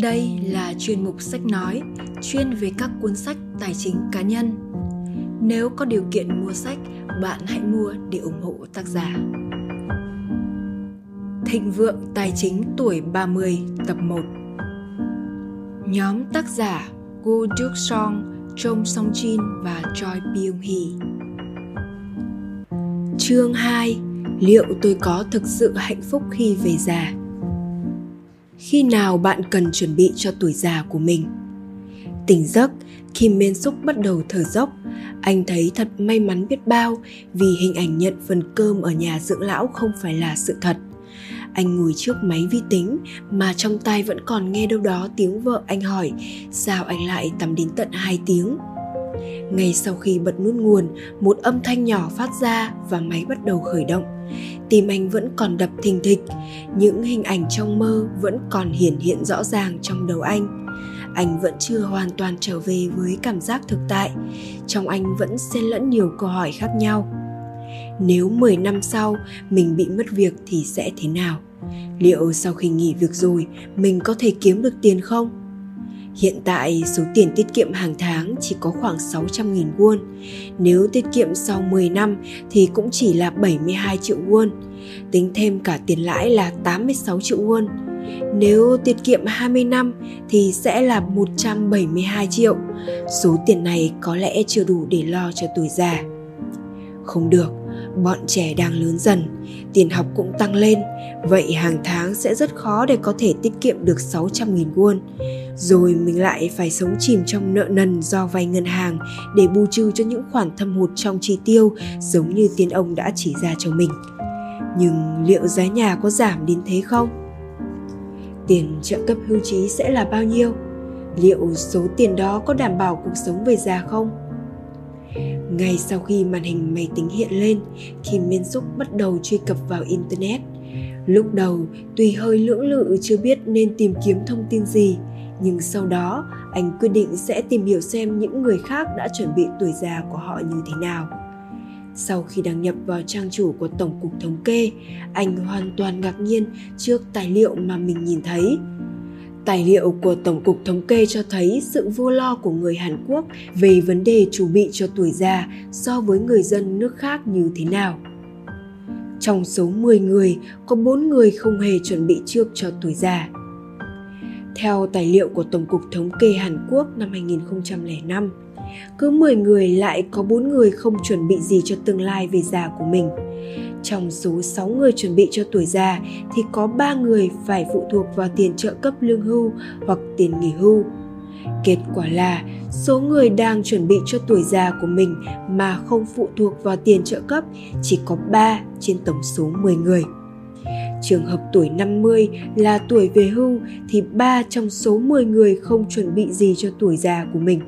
Đây là chuyên mục sách nói, chuyên về các cuốn sách tài chính cá nhân. Nếu có điều kiện mua sách, bạn hãy mua để ủng hộ tác giả. Thịnh vượng tài chính tuổi 30 tập 1 Nhóm tác giả Gu Duk Song, Chong Song Jin và Choi Byung Hee Chương 2 Liệu tôi có thực sự hạnh phúc khi về già? Khi nào bạn cần chuẩn bị cho tuổi già của mình. Tỉnh giấc kim men xúc bắt đầu thở dốc, anh thấy thật may mắn biết bao vì hình ảnh nhận phần cơm ở nhà dưỡng lão không phải là sự thật. Anh ngồi trước máy vi tính mà trong tai vẫn còn nghe đâu đó tiếng vợ anh hỏi sao anh lại tắm đến tận 2 tiếng. Ngay sau khi bật nút nguồn, một âm thanh nhỏ phát ra và máy bắt đầu khởi động tim anh vẫn còn đập thình thịch, những hình ảnh trong mơ vẫn còn hiển hiện rõ ràng trong đầu anh. Anh vẫn chưa hoàn toàn trở về với cảm giác thực tại, trong anh vẫn xen lẫn nhiều câu hỏi khác nhau. Nếu 10 năm sau mình bị mất việc thì sẽ thế nào? Liệu sau khi nghỉ việc rồi mình có thể kiếm được tiền không? Hiện tại số tiền tiết kiệm hàng tháng chỉ có khoảng 600.000 won. Nếu tiết kiệm sau 10 năm thì cũng chỉ là 72 triệu won. Tính thêm cả tiền lãi là 86 triệu won. Nếu tiết kiệm 20 năm thì sẽ là 172 triệu. Số tiền này có lẽ chưa đủ để lo cho tuổi già. Không được, bọn trẻ đang lớn dần, tiền học cũng tăng lên, vậy hàng tháng sẽ rất khó để có thể tiết kiệm được 600.000 won. Rồi mình lại phải sống chìm trong nợ nần do vay ngân hàng để bù trừ cho những khoản thâm hụt trong chi tiêu giống như tiên ông đã chỉ ra cho mình. Nhưng liệu giá nhà có giảm đến thế không? Tiền trợ cấp hưu trí sẽ là bao nhiêu? Liệu số tiền đó có đảm bảo cuộc sống về già không? Ngay sau khi màn hình máy tính hiện lên kim miên xúc bắt đầu truy cập vào internet. Lúc đầu, tuy hơi lưỡng lự chưa biết nên tìm kiếm thông tin gì, nhưng sau đó, anh quyết định sẽ tìm hiểu xem những người khác đã chuẩn bị tuổi già của họ như thế nào. Sau khi đăng nhập vào trang chủ của tổng cục thống kê, anh hoàn toàn ngạc nhiên trước tài liệu mà mình nhìn thấy. Tài liệu của Tổng cục Thống kê cho thấy sự vô lo của người Hàn Quốc về vấn đề chuẩn bị cho tuổi già so với người dân nước khác như thế nào. Trong số 10 người, có 4 người không hề chuẩn bị trước cho tuổi già. Theo tài liệu của Tổng cục Thống kê Hàn Quốc năm 2005, cứ 10 người lại có 4 người không chuẩn bị gì cho tương lai về già của mình. Trong số 6 người chuẩn bị cho tuổi già thì có 3 người phải phụ thuộc vào tiền trợ cấp lương hưu hoặc tiền nghỉ hưu. Kết quả là số người đang chuẩn bị cho tuổi già của mình mà không phụ thuộc vào tiền trợ cấp chỉ có 3 trên tổng số 10 người. Trường hợp tuổi 50 là tuổi về hưu thì 3 trong số 10 người không chuẩn bị gì cho tuổi già của mình.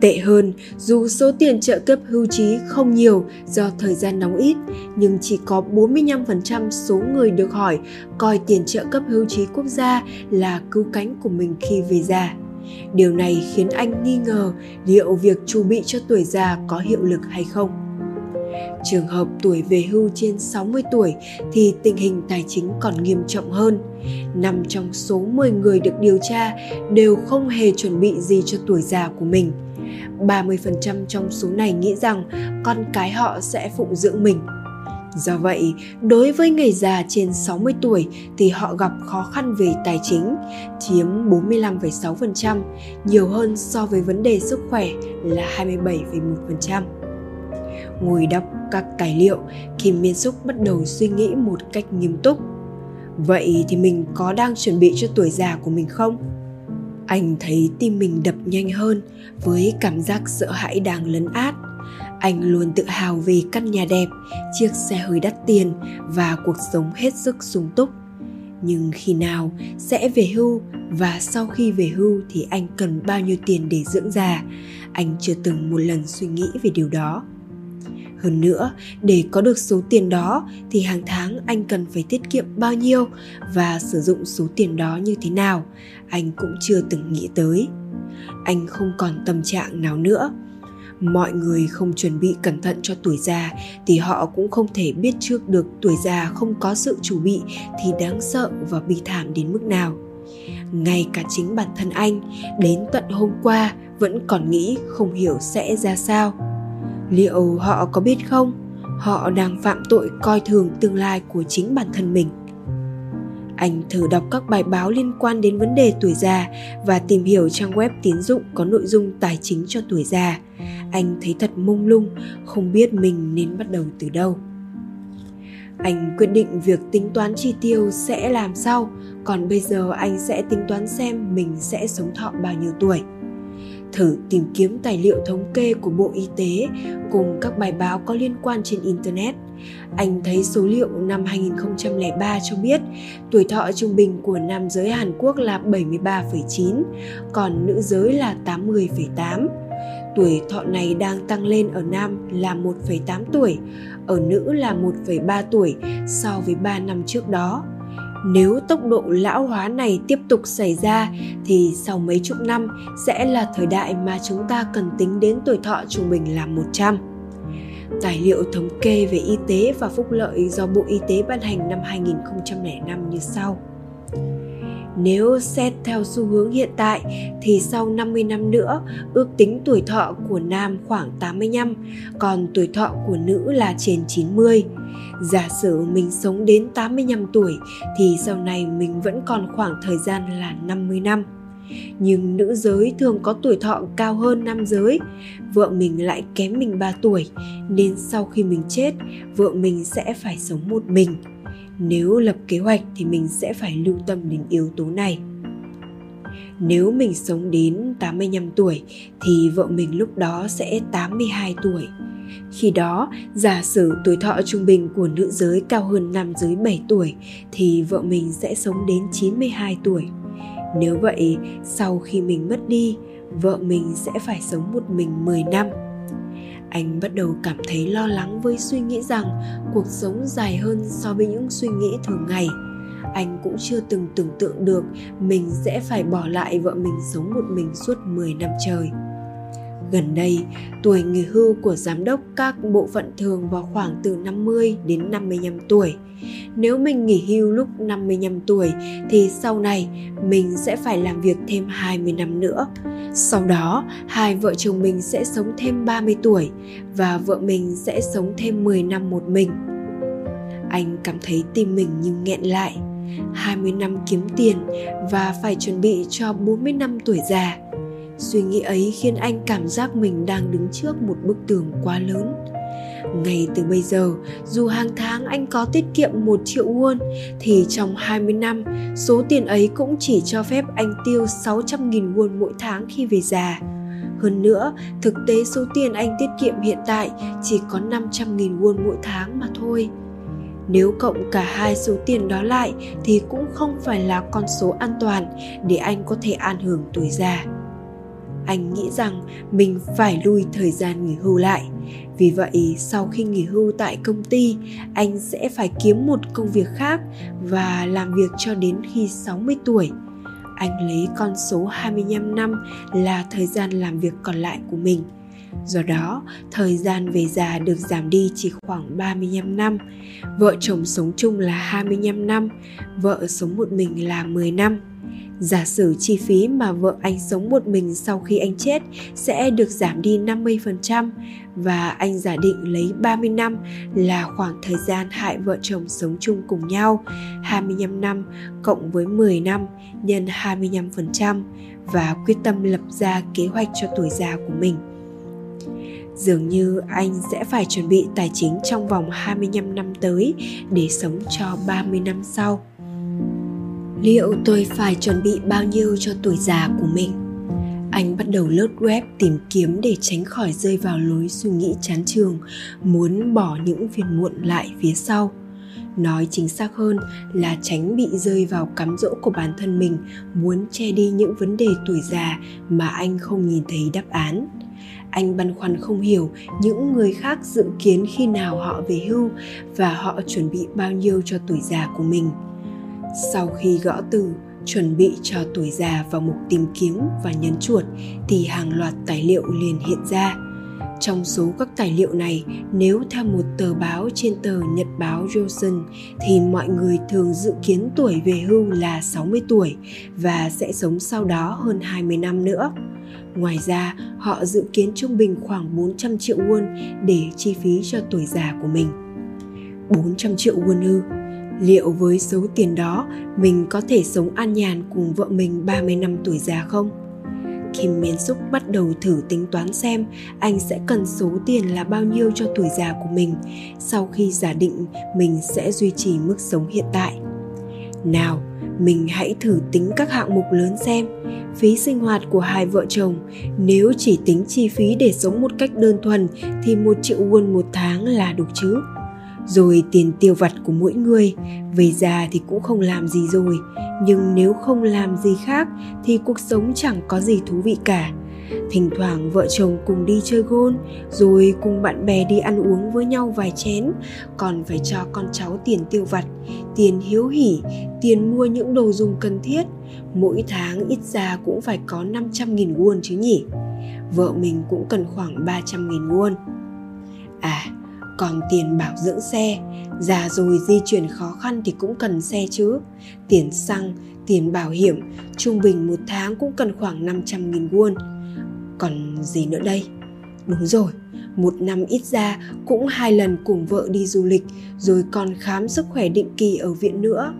Tệ hơn, dù số tiền trợ cấp hưu trí không nhiều do thời gian đóng ít, nhưng chỉ có 45% số người được hỏi coi tiền trợ cấp hưu trí quốc gia là cứu cánh của mình khi về già. Điều này khiến anh nghi ngờ liệu việc chuẩn bị cho tuổi già có hiệu lực hay không. Trường hợp tuổi về hưu trên 60 tuổi thì tình hình tài chính còn nghiêm trọng hơn. Năm trong số 10 người được điều tra đều không hề chuẩn bị gì cho tuổi già của mình. 30% trong số này nghĩ rằng con cái họ sẽ phụng dưỡng mình. Do vậy, đối với người già trên 60 tuổi thì họ gặp khó khăn về tài chính, chiếm 45,6%, nhiều hơn so với vấn đề sức khỏe là 27,1%. Ngồi đọc các tài liệu, Kim Miên Súc bắt đầu suy nghĩ một cách nghiêm túc. Vậy thì mình có đang chuẩn bị cho tuổi già của mình không? Anh thấy tim mình đập nhanh hơn với cảm giác sợ hãi đang lấn át. Anh luôn tự hào về căn nhà đẹp, chiếc xe hơi đắt tiền và cuộc sống hết sức sung túc. Nhưng khi nào sẽ về hưu và sau khi về hưu thì anh cần bao nhiêu tiền để dưỡng già? Anh chưa từng một lần suy nghĩ về điều đó. Hơn nữa, để có được số tiền đó thì hàng tháng anh cần phải tiết kiệm bao nhiêu và sử dụng số tiền đó như thế nào, anh cũng chưa từng nghĩ tới. Anh không còn tâm trạng nào nữa. Mọi người không chuẩn bị cẩn thận cho tuổi già thì họ cũng không thể biết trước được tuổi già không có sự chuẩn bị thì đáng sợ và bi thảm đến mức nào ngay cả chính bản thân anh đến tận hôm qua vẫn còn nghĩ không hiểu sẽ ra sao liệu họ có biết không? Họ đang phạm tội coi thường tương lai của chính bản thân mình. Anh thử đọc các bài báo liên quan đến vấn đề tuổi già và tìm hiểu trang web tín dụng có nội dung tài chính cho tuổi già. Anh thấy thật mông lung, không biết mình nên bắt đầu từ đâu. Anh quyết định việc tính toán chi tiêu sẽ làm sau, còn bây giờ anh sẽ tính toán xem mình sẽ sống thọ bao nhiêu tuổi thử tìm kiếm tài liệu thống kê của Bộ Y tế cùng các bài báo có liên quan trên Internet. Anh thấy số liệu năm 2003 cho biết tuổi thọ trung bình của nam giới Hàn Quốc là 73,9, còn nữ giới là 80,8. Tuổi thọ này đang tăng lên ở nam là 1,8 tuổi, ở nữ là 1,3 tuổi so với 3 năm trước đó nếu tốc độ lão hóa này tiếp tục xảy ra, thì sau mấy chục năm sẽ là thời đại mà chúng ta cần tính đến tuổi thọ trung bình là 100. Tài liệu thống kê về y tế và phúc lợi do Bộ Y tế ban hành năm 2005 như sau. Nếu xét theo xu hướng hiện tại thì sau 50 năm nữa, ước tính tuổi thọ của nam khoảng 85, còn tuổi thọ của nữ là trên 90. Giả sử mình sống đến 85 tuổi thì sau này mình vẫn còn khoảng thời gian là 50 năm. Nhưng nữ giới thường có tuổi thọ cao hơn nam giới, vợ mình lại kém mình 3 tuổi, nên sau khi mình chết, vợ mình sẽ phải sống một mình nếu lập kế hoạch thì mình sẽ phải lưu tâm đến yếu tố này. Nếu mình sống đến 85 tuổi thì vợ mình lúc đó sẽ 82 tuổi. Khi đó, giả sử tuổi thọ trung bình của nữ giới cao hơn nam giới 7 tuổi thì vợ mình sẽ sống đến 92 tuổi. Nếu vậy, sau khi mình mất đi, vợ mình sẽ phải sống một mình 10 năm anh bắt đầu cảm thấy lo lắng với suy nghĩ rằng cuộc sống dài hơn so với những suy nghĩ thường ngày anh cũng chưa từng tưởng tượng được mình sẽ phải bỏ lại vợ mình sống một mình suốt 10 năm trời. Gần đây, tuổi nghỉ hưu của giám đốc các bộ phận thường vào khoảng từ 50 đến 55 tuổi. Nếu mình nghỉ hưu lúc 55 tuổi thì sau này mình sẽ phải làm việc thêm 20 năm nữa. Sau đó, hai vợ chồng mình sẽ sống thêm 30 tuổi và vợ mình sẽ sống thêm 10 năm một mình. Anh cảm thấy tim mình như nghẹn lại. 20 năm kiếm tiền và phải chuẩn bị cho 40 năm tuổi già suy nghĩ ấy khiến anh cảm giác mình đang đứng trước một bức tường quá lớn ngay từ bây giờ, dù hàng tháng anh có tiết kiệm 1 triệu won thì trong 20 năm, số tiền ấy cũng chỉ cho phép anh tiêu 600.000 won mỗi tháng khi về già. Hơn nữa, thực tế số tiền anh tiết kiệm hiện tại chỉ có 500.000 won mỗi tháng mà thôi. Nếu cộng cả hai số tiền đó lại thì cũng không phải là con số an toàn để anh có thể an hưởng tuổi già anh nghĩ rằng mình phải lui thời gian nghỉ hưu lại. Vì vậy, sau khi nghỉ hưu tại công ty, anh sẽ phải kiếm một công việc khác và làm việc cho đến khi 60 tuổi. Anh lấy con số 25 năm là thời gian làm việc còn lại của mình. Do đó, thời gian về già được giảm đi chỉ khoảng 35 năm. Vợ chồng sống chung là 25 năm, vợ sống một mình là 10 năm Giả sử chi phí mà vợ anh sống một mình sau khi anh chết sẽ được giảm đi 50% và anh giả định lấy 30 năm là khoảng thời gian hại vợ chồng sống chung cùng nhau, 25 năm cộng với 10 năm nhân 25% và quyết tâm lập ra kế hoạch cho tuổi già của mình. Dường như anh sẽ phải chuẩn bị tài chính trong vòng 25 năm tới để sống cho 30 năm sau liệu tôi phải chuẩn bị bao nhiêu cho tuổi già của mình? Anh bắt đầu lướt web tìm kiếm để tránh khỏi rơi vào lối suy nghĩ chán trường muốn bỏ những phiền muộn lại phía sau. Nói chính xác hơn là tránh bị rơi vào cám dỗ của bản thân mình, muốn che đi những vấn đề tuổi già mà anh không nhìn thấy đáp án. Anh băn khoăn không hiểu những người khác dự kiến khi nào họ về hưu và họ chuẩn bị bao nhiêu cho tuổi già của mình sau khi gõ từ chuẩn bị cho tuổi già vào mục tìm kiếm và nhấn chuột thì hàng loạt tài liệu liền hiện ra Trong số các tài liệu này, nếu theo một tờ báo trên tờ Nhật báo Joseon thì mọi người thường dự kiến tuổi về hưu là 60 tuổi và sẽ sống sau đó hơn 20 năm nữa. Ngoài ra, họ dự kiến trung bình khoảng 400 triệu won để chi phí cho tuổi già của mình. 400 triệu won ư? Liệu với số tiền đó, mình có thể sống an nhàn cùng vợ mình 30 năm tuổi già không? Kim Miến Súc bắt đầu thử tính toán xem anh sẽ cần số tiền là bao nhiêu cho tuổi già của mình sau khi giả định mình sẽ duy trì mức sống hiện tại. Nào, mình hãy thử tính các hạng mục lớn xem phí sinh hoạt của hai vợ chồng nếu chỉ tính chi phí để sống một cách đơn thuần thì một triệu won một tháng là đủ chứ rồi tiền tiêu vặt của mỗi người. Về già thì cũng không làm gì rồi. Nhưng nếu không làm gì khác thì cuộc sống chẳng có gì thú vị cả. Thỉnh thoảng vợ chồng cùng đi chơi gôn rồi cùng bạn bè đi ăn uống với nhau vài chén. Còn phải cho con cháu tiền tiêu vặt, tiền hiếu hỉ, tiền mua những đồ dùng cần thiết. Mỗi tháng ít ra cũng phải có 500.000 won chứ nhỉ? Vợ mình cũng cần khoảng 300.000 won. À còn tiền bảo dưỡng xe. Già rồi di chuyển khó khăn thì cũng cần xe chứ. Tiền xăng, tiền bảo hiểm, trung bình một tháng cũng cần khoảng 500.000 won. Còn gì nữa đây? Đúng rồi, một năm ít ra cũng hai lần cùng vợ đi du lịch, rồi còn khám sức khỏe định kỳ ở viện nữa.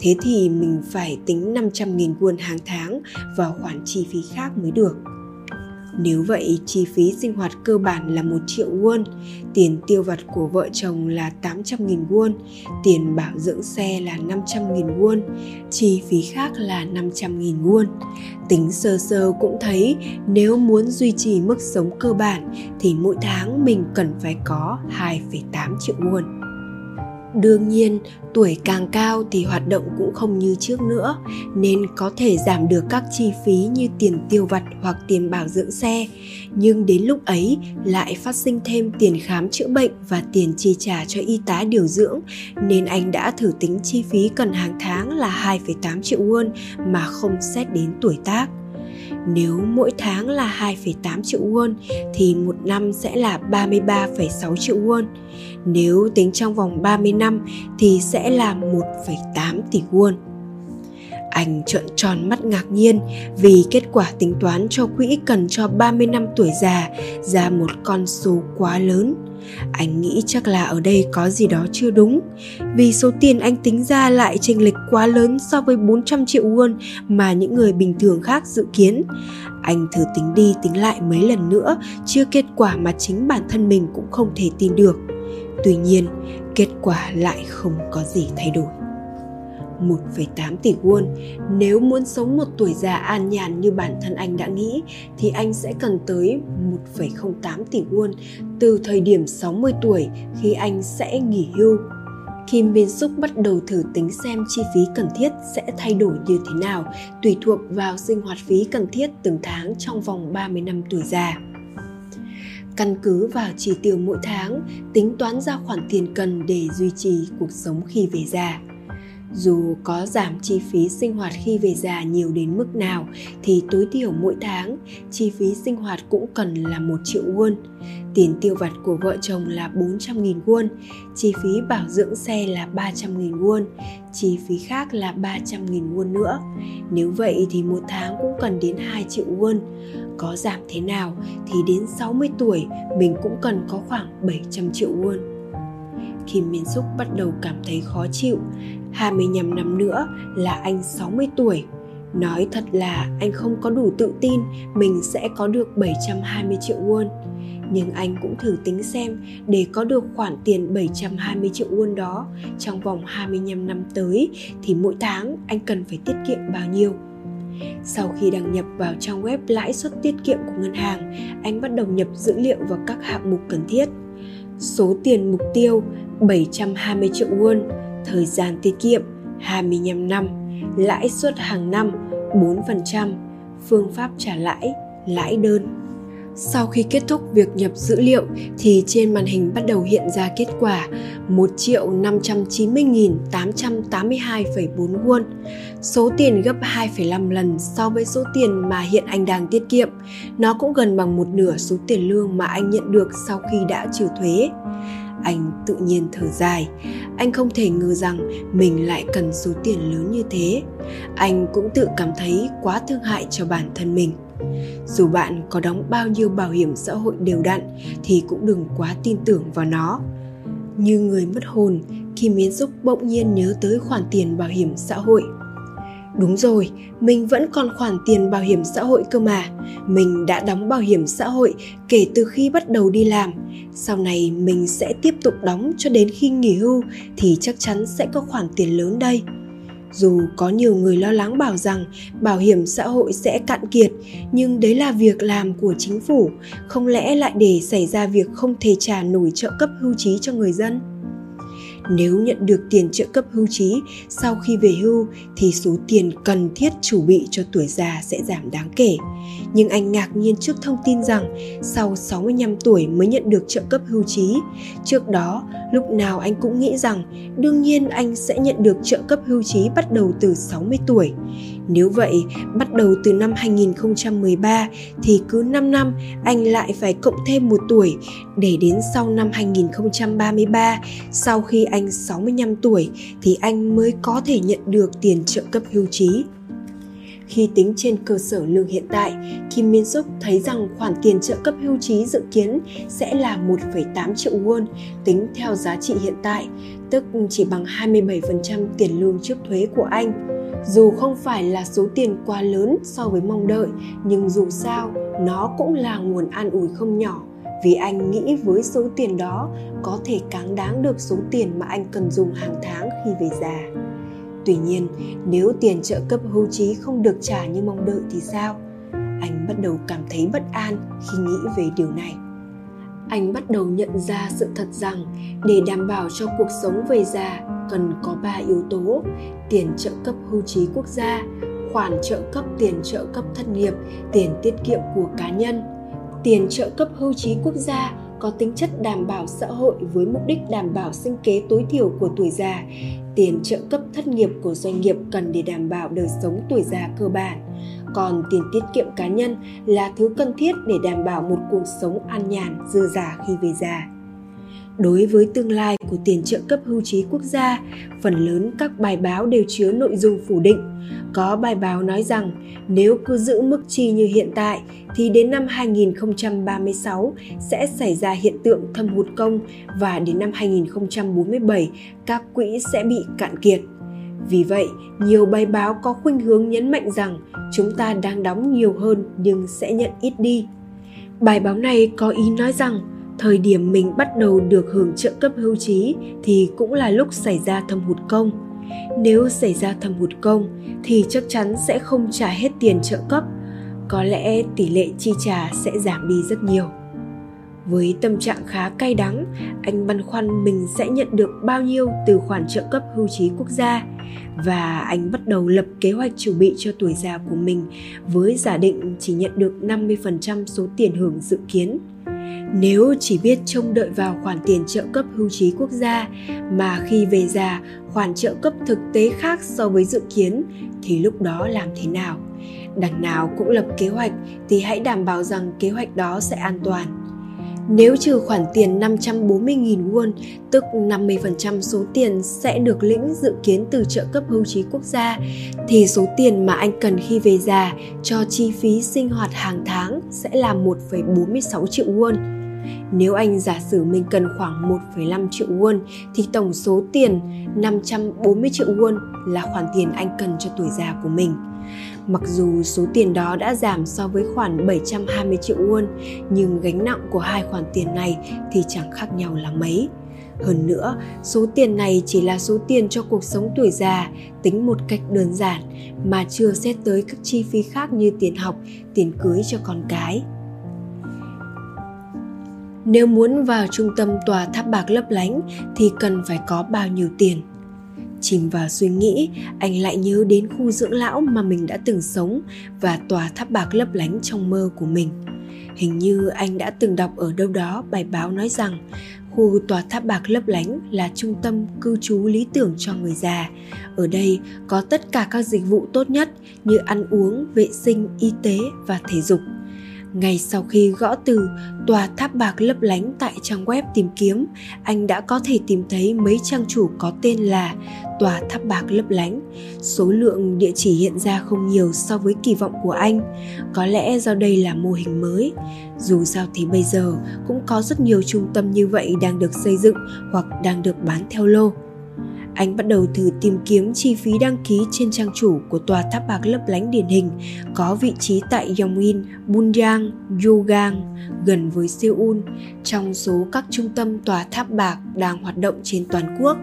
Thế thì mình phải tính 500.000 won hàng tháng vào khoản chi phí khác mới được nếu vậy, chi phí sinh hoạt cơ bản là 1 triệu won, tiền tiêu vặt của vợ chồng là 800.000 won, tiền bảo dưỡng xe là 500.000 won, chi phí khác là 500.000 won. Tính sơ sơ cũng thấy nếu muốn duy trì mức sống cơ bản thì mỗi tháng mình cần phải có 2,8 triệu won đương nhiên tuổi càng cao thì hoạt động cũng không như trước nữa nên có thể giảm được các chi phí như tiền tiêu vặt hoặc tiền bảo dưỡng xe. Nhưng đến lúc ấy lại phát sinh thêm tiền khám chữa bệnh và tiền chi trả cho y tá điều dưỡng nên anh đã thử tính chi phí cần hàng tháng là 2,8 triệu won mà không xét đến tuổi tác nếu mỗi tháng là 2,8 triệu won thì một năm sẽ là 33,6 triệu won. Nếu tính trong vòng 30 năm thì sẽ là 1,8 tỷ won. Anh trợn tròn mắt ngạc nhiên vì kết quả tính toán cho quỹ cần cho 30 năm tuổi già ra một con số quá lớn. Anh nghĩ chắc là ở đây có gì đó chưa đúng Vì số tiền anh tính ra lại chênh lệch quá lớn so với 400 triệu won mà những người bình thường khác dự kiến. Anh thử tính đi tính lại mấy lần nữa Chưa kết quả mà chính bản thân mình cũng không thể tin được. Tuy nhiên, kết quả lại không có gì thay đổi. 1,8 tỷ won. Nếu muốn sống một tuổi già an nhàn như bản thân anh đã nghĩ thì anh sẽ cần tới 1,08 tỷ won từ thời điểm 60 tuổi khi anh sẽ nghỉ hưu. Kim Min Suk bắt đầu thử tính xem chi phí cần thiết sẽ thay đổi như thế nào tùy thuộc vào sinh hoạt phí cần thiết từng tháng trong vòng 30 năm tuổi già. Căn cứ vào chi tiêu mỗi tháng, tính toán ra khoản tiền cần để duy trì cuộc sống khi về già dù có giảm chi phí sinh hoạt khi về già nhiều đến mức nào thì tối thiểu mỗi tháng chi phí sinh hoạt cũng cần là 1 triệu won. Tiền tiêu vặt của vợ chồng là 400.000 won, chi phí bảo dưỡng xe là 300.000 won, chi phí khác là 300.000 won nữa. Nếu vậy thì một tháng cũng cần đến 2 triệu won. Có giảm thế nào thì đến 60 tuổi mình cũng cần có khoảng 700 triệu won khi Miên Xúc bắt đầu cảm thấy khó chịu. 25 năm nữa là anh 60 tuổi. Nói thật là anh không có đủ tự tin mình sẽ có được 720 triệu won. Nhưng anh cũng thử tính xem để có được khoản tiền 720 triệu won đó trong vòng 25 năm tới thì mỗi tháng anh cần phải tiết kiệm bao nhiêu. Sau khi đăng nhập vào trang web lãi suất tiết kiệm của ngân hàng, anh bắt đầu nhập dữ liệu vào các hạng mục cần thiết. Số tiền mục tiêu 720 triệu won, thời gian tiết kiệm 25 năm, lãi suất hàng năm 4%, phương pháp trả lãi, lãi đơn. Sau khi kết thúc việc nhập dữ liệu thì trên màn hình bắt đầu hiện ra kết quả 1 triệu 590.882,4 won, số tiền gấp 2,5 lần so với số tiền mà hiện anh đang tiết kiệm. Nó cũng gần bằng một nửa số tiền lương mà anh nhận được sau khi đã trừ thuế. Anh tự nhiên thở dài, anh không thể ngờ rằng mình lại cần số tiền lớn như thế. Anh cũng tự cảm thấy quá thương hại cho bản thân mình dù bạn có đóng bao nhiêu bảo hiểm xã hội đều đặn thì cũng đừng quá tin tưởng vào nó. Như người mất hồn khi miến xúc bỗng nhiên nhớ tới khoản tiền bảo hiểm xã hội. Đúng rồi, mình vẫn còn khoản tiền bảo hiểm xã hội cơ mà. Mình đã đóng bảo hiểm xã hội kể từ khi bắt đầu đi làm. Sau này mình sẽ tiếp tục đóng cho đến khi nghỉ hưu thì chắc chắn sẽ có khoản tiền lớn đây dù có nhiều người lo lắng bảo rằng bảo hiểm xã hội sẽ cạn kiệt, nhưng đấy là việc làm của chính phủ, không lẽ lại để xảy ra việc không thể trả nổi trợ cấp hưu trí cho người dân? Nếu nhận được tiền trợ cấp hưu trí sau khi về hưu thì số tiền cần thiết chuẩn bị cho tuổi già sẽ giảm đáng kể. Nhưng anh ngạc nhiên trước thông tin rằng sau 65 tuổi mới nhận được trợ cấp hưu trí. Trước đó, lúc nào anh cũng nghĩ rằng đương nhiên anh sẽ nhận được trợ cấp hưu trí bắt đầu từ 60 tuổi. Nếu vậy, bắt đầu từ năm 2013 thì cứ 5 năm anh lại phải cộng thêm một tuổi để đến sau năm 2033, sau khi anh 65 tuổi thì anh mới có thể nhận được tiền trợ cấp hưu trí. Khi tính trên cơ sở lương hiện tại, Kim Min Suk thấy rằng khoản tiền trợ cấp hưu trí dự kiến sẽ là 1,8 triệu won tính theo giá trị hiện tại, tức chỉ bằng 27% tiền lương trước thuế của anh. Dù không phải là số tiền quá lớn so với mong đợi, nhưng dù sao, nó cũng là nguồn an ủi không nhỏ vì anh nghĩ với số tiền đó có thể cáng đáng được số tiền mà anh cần dùng hàng tháng khi về già. Tuy nhiên, nếu tiền trợ cấp hưu trí không được trả như mong đợi thì sao? Anh bắt đầu cảm thấy bất an khi nghĩ về điều này. Anh bắt đầu nhận ra sự thật rằng để đảm bảo cho cuộc sống về già cần có 3 yếu tố: tiền trợ cấp hưu trí quốc gia, khoản trợ cấp tiền trợ cấp thất nghiệp, tiền tiết kiệm của cá nhân – tiền trợ cấp hưu trí quốc gia có tính chất đảm bảo xã hội với mục đích đảm bảo sinh kế tối thiểu của tuổi già. Tiền trợ cấp thất nghiệp của doanh nghiệp cần để đảm bảo đời sống tuổi già cơ bản. Còn tiền tiết kiệm cá nhân là thứ cần thiết để đảm bảo một cuộc sống an nhàn dư giả khi về già đối với tương lai của tiền trợ cấp hưu trí quốc gia phần lớn các bài báo đều chứa nội dung phủ định có bài báo nói rằng nếu cứ giữ mức chi như hiện tại thì đến năm 2036 sẽ xảy ra hiện tượng thâm hụt công và đến năm 2047 các quỹ sẽ bị cạn kiệt. Vì vậy, nhiều bài báo có khuynh hướng nhấn mạnh rằng chúng ta đang đóng nhiều hơn nhưng sẽ nhận ít đi. Bài báo này có ý nói rằng thời điểm mình bắt đầu được hưởng trợ cấp hưu trí thì cũng là lúc xảy ra thâm hụt công. Nếu xảy ra thâm hụt công thì chắc chắn sẽ không trả hết tiền trợ cấp. Có lẽ tỷ lệ chi trả sẽ giảm đi rất nhiều. Với tâm trạng khá cay đắng, anh băn khoăn mình sẽ nhận được bao nhiêu từ khoản trợ cấp hưu trí quốc gia và anh bắt đầu lập kế hoạch chuẩn bị cho tuổi già của mình với giả định chỉ nhận được 50% số tiền hưởng dự kiến nếu chỉ biết trông đợi vào khoản tiền trợ cấp hưu trí quốc gia, mà khi về già, khoản trợ cấp thực tế khác so với dự kiến, thì lúc đó làm thế nào? Đằng nào cũng lập kế hoạch thì hãy đảm bảo rằng kế hoạch đó sẽ an toàn nếu trừ khoản tiền 540.000 won, tức 50% số tiền sẽ được lĩnh dự kiến từ trợ cấp hưu trí quốc gia, thì số tiền mà anh cần khi về già cho chi phí sinh hoạt hàng tháng sẽ là 1,46 triệu won nếu anh giả sử mình cần khoảng 1,5 triệu won thì tổng số tiền 540 triệu won là khoản tiền anh cần cho tuổi già của mình. Mặc dù số tiền đó đã giảm so với khoản 720 triệu won, nhưng gánh nặng của hai khoản tiền này thì chẳng khác nhau là mấy. Hơn nữa, số tiền này chỉ là số tiền cho cuộc sống tuổi già, tính một cách đơn giản mà chưa xét tới các chi phí khác như tiền học, tiền cưới cho con cái. Nếu muốn vào trung tâm tòa tháp bạc lấp lánh thì cần phải có bao nhiêu tiền? Chìm vào suy nghĩ, anh lại nhớ đến khu dưỡng lão mà mình đã từng sống và tòa tháp bạc lấp lánh trong mơ của mình. Hình như anh đã từng đọc ở đâu đó bài báo nói rằng khu tòa tháp bạc lấp lánh là trung tâm cư trú lý tưởng cho người già. Ở đây có tất cả các dịch vụ tốt nhất như ăn uống, vệ sinh, y tế và thể dục ngay sau khi gõ từ tòa tháp bạc lấp lánh tại trang web tìm kiếm, anh đã có thể tìm thấy mấy trang chủ có tên là tòa tháp bạc lấp lánh. Số lượng địa chỉ hiện ra không nhiều so với kỳ vọng của anh, có lẽ do đây là mô hình mới. Dù sao thì bây giờ cũng có rất nhiều trung tâm như vậy đang được xây dựng hoặc đang được bán theo lô anh bắt đầu thử tìm kiếm chi phí đăng ký trên trang chủ của tòa tháp bạc lấp lánh điển hình có vị trí tại Yongin, Bunyang, Yogang gần với Seoul trong số các trung tâm tòa tháp bạc đang hoạt động trên toàn quốc.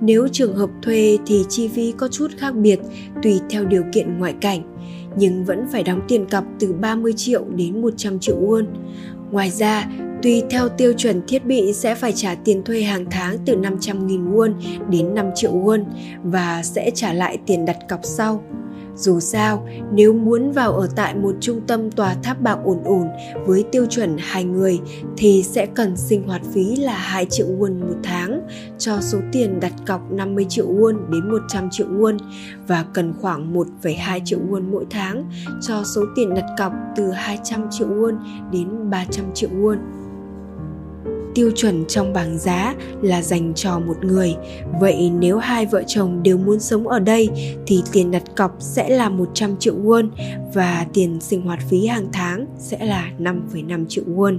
Nếu trường hợp thuê thì chi phí có chút khác biệt tùy theo điều kiện ngoại cảnh nhưng vẫn phải đóng tiền cọc từ 30 triệu đến 100 triệu won. Ngoài ra, Tùy theo tiêu chuẩn thiết bị sẽ phải trả tiền thuê hàng tháng từ 500.000 won đến 5 triệu won và sẽ trả lại tiền đặt cọc sau. Dù sao, nếu muốn vào ở tại một trung tâm tòa tháp bạc ổn ổn với tiêu chuẩn hai người thì sẽ cần sinh hoạt phí là 2 triệu won một tháng cho số tiền đặt cọc 50 triệu won đến 100 triệu won và cần khoảng 1,2 triệu won mỗi tháng cho số tiền đặt cọc từ 200 triệu won đến 300 triệu won tiêu chuẩn trong bảng giá là dành cho một người. Vậy nếu hai vợ chồng đều muốn sống ở đây thì tiền đặt cọc sẽ là 100 triệu won và tiền sinh hoạt phí hàng tháng sẽ là 5,5 triệu won.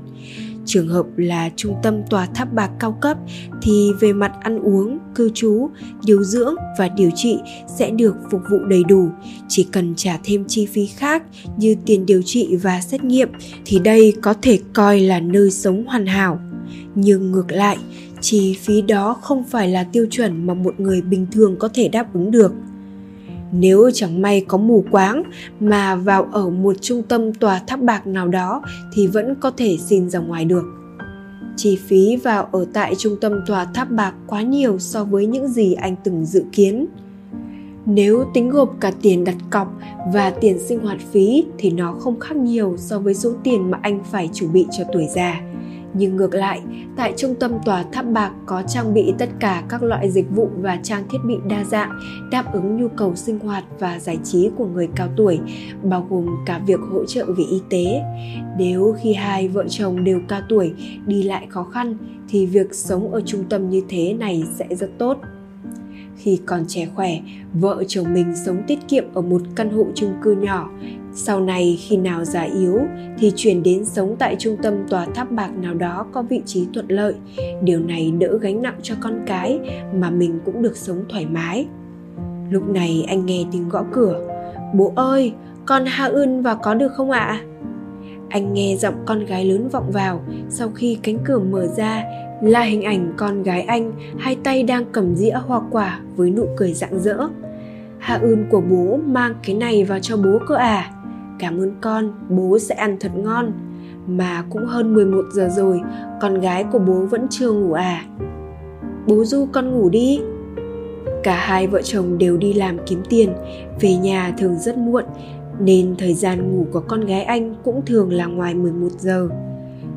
Trường hợp là trung tâm tòa tháp bạc cao cấp thì về mặt ăn uống, cư trú, điều dưỡng và điều trị sẽ được phục vụ đầy đủ. Chỉ cần trả thêm chi phí khác như tiền điều trị và xét nghiệm thì đây có thể coi là nơi sống hoàn hảo nhưng ngược lại, chi phí đó không phải là tiêu chuẩn mà một người bình thường có thể đáp ứng được. Nếu chẳng may có mù quáng mà vào ở một trung tâm tòa tháp bạc nào đó thì vẫn có thể xin ra ngoài được. Chi phí vào ở tại trung tâm tòa tháp bạc quá nhiều so với những gì anh từng dự kiến. Nếu tính gộp cả tiền đặt cọc và tiền sinh hoạt phí thì nó không khác nhiều so với số tiền mà anh phải chuẩn bị cho tuổi già nhưng ngược lại, tại trung tâm tòa tháp bạc có trang bị tất cả các loại dịch vụ và trang thiết bị đa dạng đáp ứng nhu cầu sinh hoạt và giải trí của người cao tuổi, bao gồm cả việc hỗ trợ về y tế. Nếu khi hai vợ chồng đều cao tuổi, đi lại khó khăn thì việc sống ở trung tâm như thế này sẽ rất tốt khi còn trẻ khỏe, vợ chồng mình sống tiết kiệm ở một căn hộ chung cư nhỏ. Sau này khi nào già yếu thì chuyển đến sống tại trung tâm tòa tháp bạc nào đó có vị trí thuận lợi. Điều này đỡ gánh nặng cho con cái mà mình cũng được sống thoải mái. Lúc này anh nghe tiếng gõ cửa. Bố ơi, con ha ưn vào có được không ạ? À? anh nghe giọng con gái lớn vọng vào. Sau khi cánh cửa mở ra là hình ảnh con gái anh, hai tay đang cầm dĩa hoa quả với nụ cười rạng rỡ. Hạ ưn của bố mang cái này vào cho bố cơ à? Cảm ơn con, bố sẽ ăn thật ngon. Mà cũng hơn 11 giờ rồi, con gái của bố vẫn chưa ngủ à? Bố du con ngủ đi. Cả hai vợ chồng đều đi làm kiếm tiền, về nhà thường rất muộn, nên thời gian ngủ của con gái anh cũng thường là ngoài 11 giờ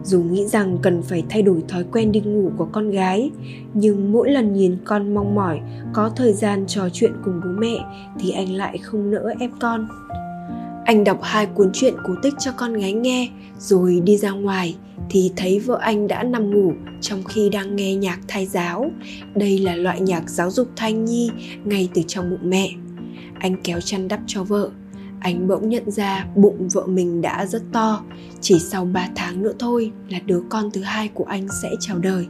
dù nghĩ rằng cần phải thay đổi thói quen đi ngủ của con gái, nhưng mỗi lần nhìn con mong mỏi có thời gian trò chuyện cùng bố mẹ thì anh lại không nỡ ép con. Anh đọc hai cuốn truyện cổ tích cho con gái nghe rồi đi ra ngoài thì thấy vợ anh đã nằm ngủ trong khi đang nghe nhạc thai giáo. Đây là loại nhạc giáo dục thai nhi ngay từ trong bụng mẹ. Anh kéo chăn đắp cho vợ anh bỗng nhận ra bụng vợ mình đã rất to. Chỉ sau 3 tháng nữa thôi là đứa con thứ hai của anh sẽ chào đời.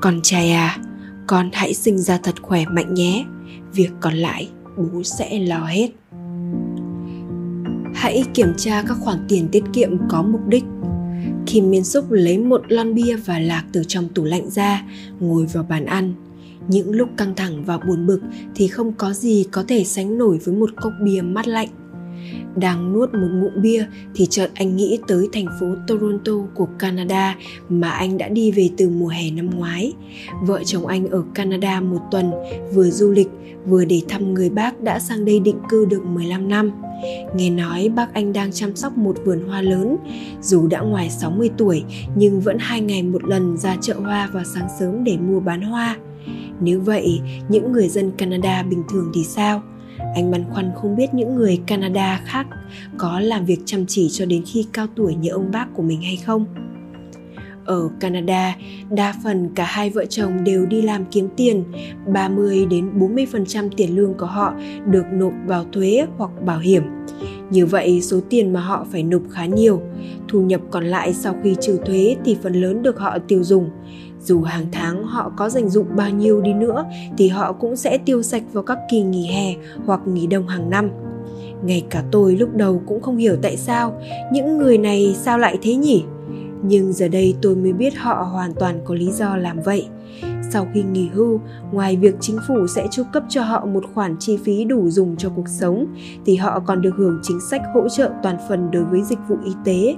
Con trai à con hãy sinh ra thật khỏe mạnh nhé. Việc còn lại bố sẽ lo hết. Hãy kiểm tra các khoản tiền tiết kiệm có mục đích. Kim Miên Súc lấy một lon bia và lạc từ trong tủ lạnh ra, ngồi vào bàn ăn những lúc căng thẳng và buồn bực thì không có gì có thể sánh nổi với một cốc bia mát lạnh Đang nuốt một ngụm bia thì chợt anh nghĩ tới thành phố Toronto của Canada mà anh đã đi về từ mùa hè năm ngoái. Vợ chồng anh ở Canada một tuần, vừa du lịch, vừa để thăm người bác đã sang đây định cư được 15 năm. Nghe nói bác anh đang chăm sóc một vườn hoa lớn, dù đã ngoài 60 tuổi nhưng vẫn hai ngày một lần ra chợ hoa vào sáng sớm để mua bán hoa. Nếu vậy, những người dân Canada bình thường thì sao? Anh băn khoăn không biết những người Canada khác có làm việc chăm chỉ cho đến khi cao tuổi như ông bác của mình hay không. Ở Canada, đa phần cả hai vợ chồng đều đi làm kiếm tiền, 30 đến 40% tiền lương của họ được nộp vào thuế hoặc bảo hiểm. Như vậy, số tiền mà họ phải nộp khá nhiều. Thu nhập còn lại sau khi trừ thuế thì phần lớn được họ tiêu dùng. Dù hàng tháng họ có dành dụng bao nhiêu đi nữa, thì họ cũng sẽ tiêu sạch vào các kỳ nghỉ hè hoặc nghỉ đông hàng năm. Ngay cả tôi lúc đầu cũng không hiểu tại sao, những người này sao lại thế nhỉ? Nhưng giờ đây tôi mới biết họ hoàn toàn có lý do làm vậy sau khi nghỉ hưu, ngoài việc chính phủ sẽ chu cấp cho họ một khoản chi phí đủ dùng cho cuộc sống, thì họ còn được hưởng chính sách hỗ trợ toàn phần đối với dịch vụ y tế.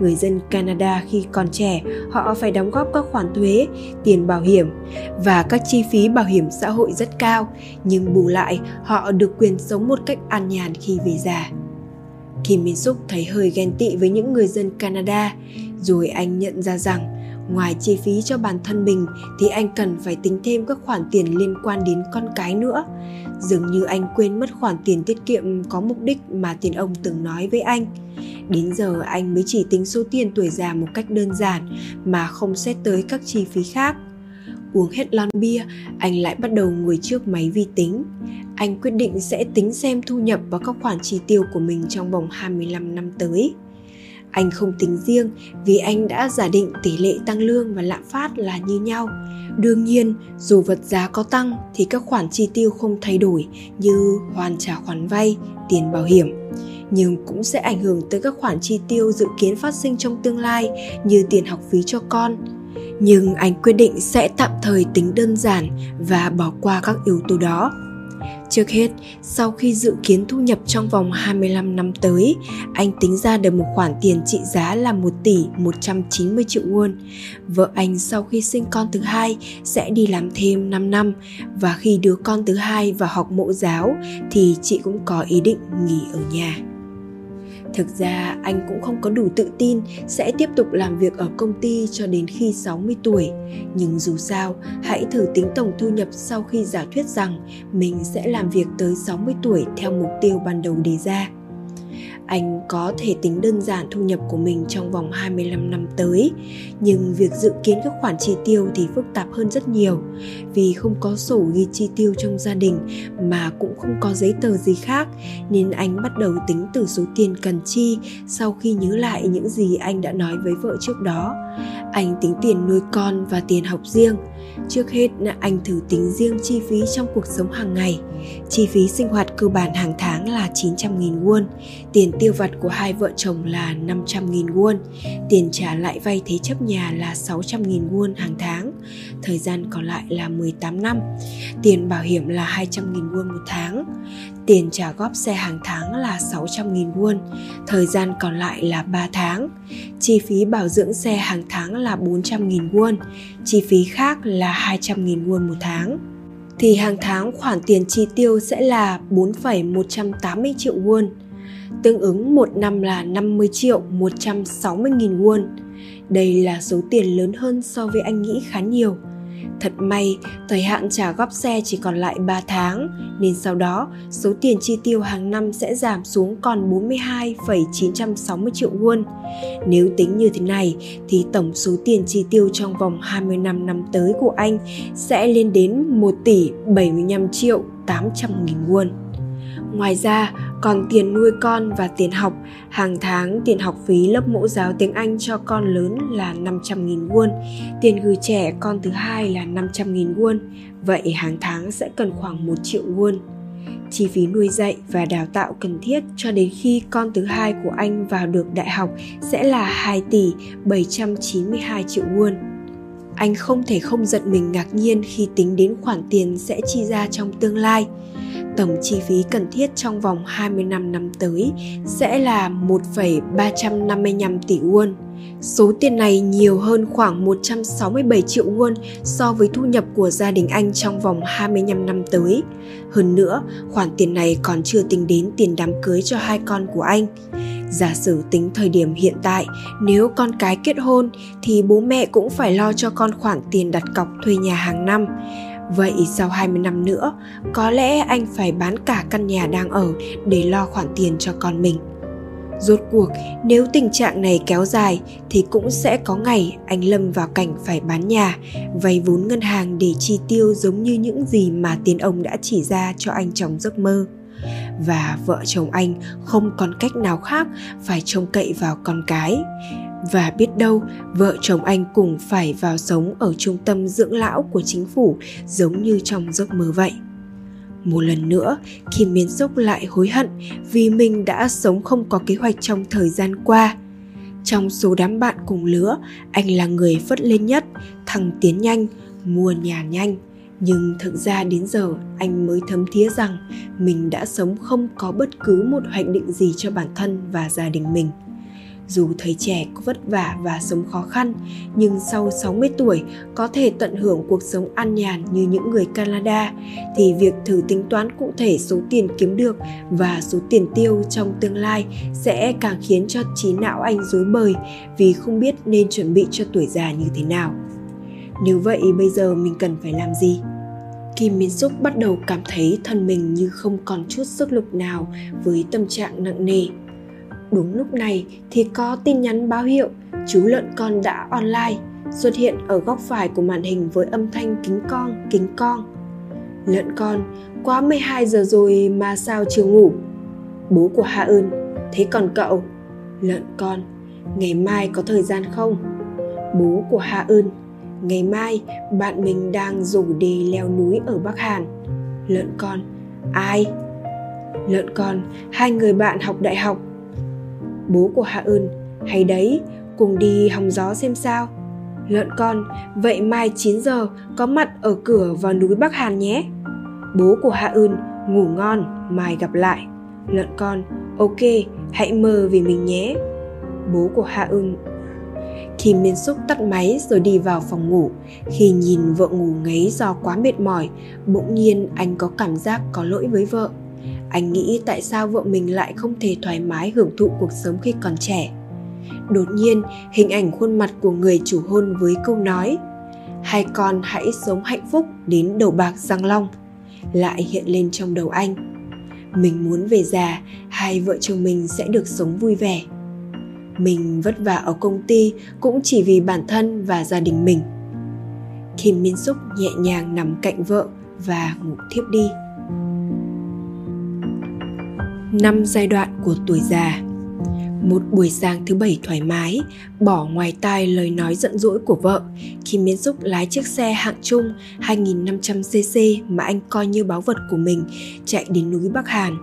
Người dân Canada khi còn trẻ, họ phải đóng góp các khoản thuế, tiền bảo hiểm và các chi phí bảo hiểm xã hội rất cao, nhưng bù lại họ được quyền sống một cách an nhàn khi về già. Kim Min Suk thấy hơi ghen tị với những người dân Canada, rồi anh nhận ra rằng, ngoài chi phí cho bản thân mình thì anh cần phải tính thêm các khoản tiền liên quan đến con cái nữa. Dường như anh quên mất khoản tiền tiết kiệm có mục đích mà tiền ông từng nói với anh. Đến giờ anh mới chỉ tính số tiền tuổi già một cách đơn giản mà không xét tới các chi phí khác. Uống hết lon bia, anh lại bắt đầu ngồi trước máy vi tính. Anh quyết định sẽ tính xem thu nhập và các khoản chi tiêu của mình trong vòng 25 năm tới. Anh không tính riêng vì anh đã giả định tỷ lệ tăng lương và lạm phát là như nhau. Đương nhiên, dù vật giá có tăng thì các khoản chi tiêu không thay đổi như hoàn trả khoản vay, tiền bảo hiểm nhưng cũng sẽ ảnh hưởng tới các khoản chi tiêu dự kiến phát sinh trong tương lai như tiền học phí cho con. Nhưng anh quyết định sẽ tạm thời tính đơn giản và bỏ qua các yếu tố đó. Trước hết, sau khi dự kiến thu nhập trong vòng 25 năm tới, anh tính ra được một khoản tiền trị giá là 1 tỷ 190 triệu won. Vợ anh sau khi sinh con thứ hai sẽ đi làm thêm 5 năm và khi đứa con thứ hai vào học mẫu giáo thì chị cũng có ý định nghỉ ở nhà. Thực ra anh cũng không có đủ tự tin sẽ tiếp tục làm việc ở công ty cho đến khi 60 tuổi. Nhưng dù sao, hãy thử tính tổng thu nhập sau khi giả thuyết rằng mình sẽ làm việc tới 60 tuổi theo mục tiêu ban đầu đề ra anh có thể tính đơn giản thu nhập của mình trong vòng 25 năm tới, nhưng việc dự kiến các khoản chi tiêu thì phức tạp hơn rất nhiều, vì không có sổ ghi chi tiêu trong gia đình mà cũng không có giấy tờ gì khác, nên anh bắt đầu tính từ số tiền cần chi sau khi nhớ lại những gì anh đã nói với vợ trước đó. Anh tính tiền nuôi con và tiền học riêng. Trước hết, là anh thử tính riêng chi phí trong cuộc sống hàng ngày. Chi phí sinh hoạt cơ bản hàng tháng là 900.000 won, tiền tiêu vặt của hai vợ chồng là 500.000 won, tiền trả lại vay thế chấp nhà là 600.000 won hàng tháng, thời gian còn lại là 18 năm, tiền bảo hiểm là 200.000 won một tháng, tiền trả góp xe hàng tháng là 600.000 won, thời gian còn lại là 3 tháng, chi phí bảo dưỡng xe hàng tháng là 400.000 won, chi phí khác là 200.000 won một tháng thì hàng tháng khoản tiền chi tiêu sẽ là 4,180 triệu won tương ứng một năm là 50 triệu 160 nghìn won. Đây là số tiền lớn hơn so với anh nghĩ khá nhiều. Thật may, thời hạn trả góp xe chỉ còn lại 3 tháng, nên sau đó số tiền chi tiêu hàng năm sẽ giảm xuống còn 42,960 triệu won. Nếu tính như thế này thì tổng số tiền chi tiêu trong vòng 25 năm tới của anh sẽ lên đến 1 tỷ 75 triệu 800 nghìn won. Ngoài ra, còn tiền nuôi con và tiền học, hàng tháng tiền học phí lớp mẫu giáo tiếng Anh cho con lớn là 500.000 won, tiền gửi trẻ con thứ hai là 500.000 won, vậy hàng tháng sẽ cần khoảng 1 triệu won. Chi phí nuôi dạy và đào tạo cần thiết cho đến khi con thứ hai của anh vào được đại học sẽ là 2 tỷ 792 triệu won. Anh không thể không giật mình ngạc nhiên khi tính đến khoản tiền sẽ chi ra trong tương lai tổng chi phí cần thiết trong vòng 25 năm tới sẽ là 1,355 tỷ won. Số tiền này nhiều hơn khoảng 167 triệu won so với thu nhập của gia đình anh trong vòng 25 năm tới. Hơn nữa, khoản tiền này còn chưa tính đến tiền đám cưới cho hai con của anh. Giả sử tính thời điểm hiện tại, nếu con cái kết hôn thì bố mẹ cũng phải lo cho con khoản tiền đặt cọc thuê nhà hàng năm. Vậy sau 20 năm nữa, có lẽ anh phải bán cả căn nhà đang ở để lo khoản tiền cho con mình. Rốt cuộc, nếu tình trạng này kéo dài thì cũng sẽ có ngày anh lâm vào cảnh phải bán nhà, vay vốn ngân hàng để chi tiêu giống như những gì mà tiền ông đã chỉ ra cho anh trong giấc mơ và vợ chồng anh không còn cách nào khác phải trông cậy vào con cái và biết đâu, vợ chồng anh cùng phải vào sống ở trung tâm dưỡng lão của chính phủ, giống như trong giấc mơ vậy. Một lần nữa, kim miến dốc lại hối hận vì mình đã sống không có kế hoạch trong thời gian qua. Trong số đám bạn cùng lứa, anh là người phất lên nhất, thăng tiến nhanh, mua nhà nhanh. Nhưng thực ra đến giờ, anh mới thấm thía rằng mình đã sống không có bất cứ một hoạch định gì cho bản thân và gia đình mình dù thấy trẻ có vất vả và sống khó khăn, nhưng sau 60 tuổi có thể tận hưởng cuộc sống an nhàn như những người Canada, thì việc thử tính toán cụ thể số tiền kiếm được và số tiền tiêu trong tương lai sẽ càng khiến cho trí não anh rối bời vì không biết nên chuẩn bị cho tuổi già như thế nào. Nếu vậy bây giờ mình cần phải làm gì? Kim Min Suk bắt đầu cảm thấy thân mình như không còn chút sức lực nào với tâm trạng nặng nề Đúng lúc này thì có tin nhắn báo hiệu chú lợn con đã online xuất hiện ở góc phải của màn hình với âm thanh kính con, kính con. Lợn con, quá 12 giờ rồi mà sao chưa ngủ? Bố của Hạ ơn, thế còn cậu? Lợn con, ngày mai có thời gian không? Bố của Hạ ơn, ngày mai bạn mình đang rủ đi leo núi ở Bắc Hàn. Lợn con, ai? Lợn con, hai người bạn học đại học bố của Hạ Ưn, hay đấy, cùng đi hòng gió xem sao. Lợn con, vậy mai 9 giờ có mặt ở cửa vào núi Bắc Hàn nhé. Bố của Hạ Ưn, ngủ ngon, mai gặp lại. Lợn con, ok, hãy mơ vì mình nhé. Bố của Hạ Ưn Kim Miên Súc tắt máy rồi đi vào phòng ngủ. Khi nhìn vợ ngủ ngáy do quá mệt mỏi, bỗng nhiên anh có cảm giác có lỗi với vợ anh nghĩ tại sao vợ mình lại không thể thoải mái hưởng thụ cuộc sống khi còn trẻ? Đột nhiên, hình ảnh khuôn mặt của người chủ hôn với câu nói, hai con hãy sống hạnh phúc đến đầu bạc răng long, lại hiện lên trong đầu anh. Mình muốn về già, hai vợ chồng mình sẽ được sống vui vẻ. Mình vất vả ở công ty cũng chỉ vì bản thân và gia đình mình. Kim min súc nhẹ nhàng nằm cạnh vợ và ngủ thiếp đi năm giai đoạn của tuổi già một buổi sáng thứ bảy thoải mái, bỏ ngoài tai lời nói giận dỗi của vợ khi Miến Xúc lái chiếc xe hạng trung 2500cc mà anh coi như báu vật của mình chạy đến núi Bắc Hàn.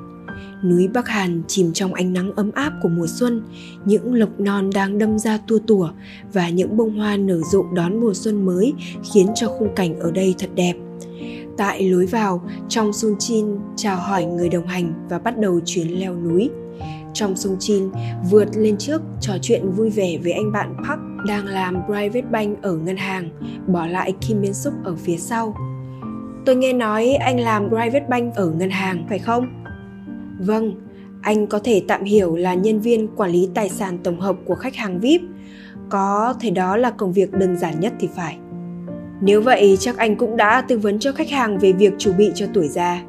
Núi Bắc Hàn chìm trong ánh nắng ấm áp của mùa xuân, những lộc non đang đâm ra tua tủa và những bông hoa nở rộ đón mùa xuân mới khiến cho khung cảnh ở đây thật đẹp – Tại lối vào, Trong Sun Chin chào hỏi người đồng hành và bắt đầu chuyến leo núi. Trong Sung Chin vượt lên trước trò chuyện vui vẻ với anh bạn Park đang làm private bank ở ngân hàng, bỏ lại Kim Min Suk ở phía sau. Tôi nghe nói anh làm private bank ở ngân hàng, phải không? Vâng, anh có thể tạm hiểu là nhân viên quản lý tài sản tổng hợp của khách hàng VIP. Có thể đó là công việc đơn giản nhất thì phải. Nếu vậy chắc anh cũng đã tư vấn cho khách hàng về việc chuẩn bị cho tuổi già.